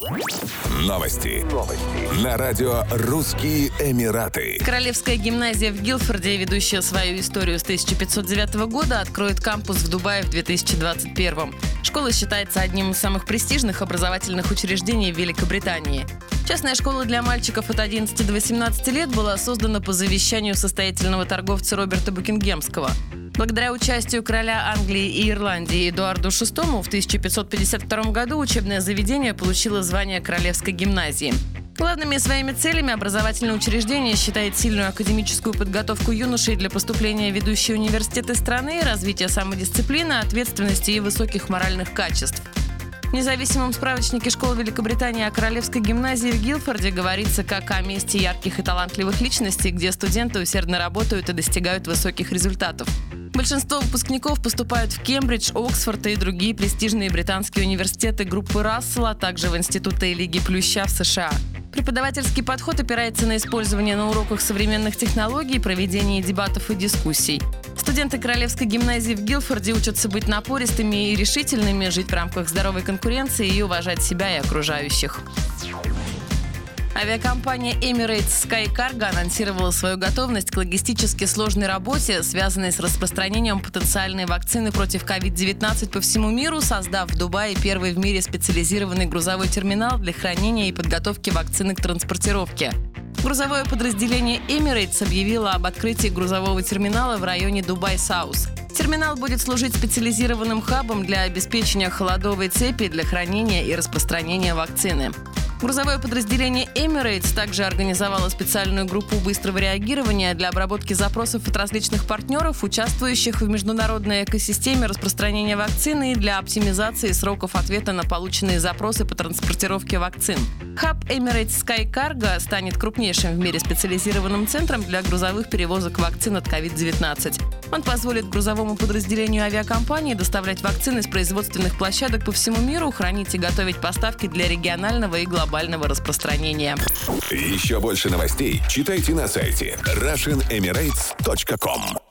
Новости. Новости. На радио «Русские Эмираты». Королевская гимназия в Гилфорде, ведущая свою историю с 1509 года, откроет кампус в Дубае в 2021. Школа считается одним из самых престижных образовательных учреждений в Великобритании. Частная школа для мальчиков от 11 до 18 лет была создана по завещанию состоятельного торговца Роберта Букингемского. Благодаря участию короля Англии и Ирландии Эдуарду VI в 1552 году учебное заведение получило звание Королевской гимназии. Главными своими целями образовательное учреждение считает сильную академическую подготовку юношей для поступления в ведущие университеты страны, развитие самодисциплины, ответственности и высоких моральных качеств. В независимом справочнике школ Великобритании о Королевской гимназии в Гилфорде говорится как о месте ярких и талантливых личностей, где студенты усердно работают и достигают высоких результатов. Большинство выпускников поступают в Кембридж, Оксфорд и другие престижные британские университеты группы Рассела, а также в институты Лиги Плюща в США. Преподавательский подход опирается на использование на уроках современных технологий, проведение дебатов и дискуссий. Студенты Королевской гимназии в Гилфорде учатся быть напористыми и решительными, жить в рамках здоровой конкуренции и уважать себя и окружающих. Авиакомпания Emirates Sky Cargo анонсировала свою готовность к логистически сложной работе, связанной с распространением потенциальной вакцины против COVID-19 по всему миру, создав в Дубае первый в мире специализированный грузовой терминал для хранения и подготовки вакцины к транспортировке. Грузовое подразделение Emirates объявило об открытии грузового терминала в районе Dubai South. Терминал будет служить специализированным хабом для обеспечения холодовой цепи для хранения и распространения вакцины. Грузовое подразделение Emirates также организовало специальную группу быстрого реагирования для обработки запросов от различных партнеров, участвующих в международной экосистеме распространения вакцины и для оптимизации сроков ответа на полученные запросы по транспортировке вакцин. Хаб Emirates Sky Cargo станет крупнейшим в мире специализированным центром для грузовых перевозок вакцин от COVID-19. Он позволит грузовому подразделению авиакомпании доставлять вакцины с производственных площадок по всему миру, хранить и готовить поставки для регионального и глобального распространения. Еще больше новостей читайте на сайте RussianEmirates.com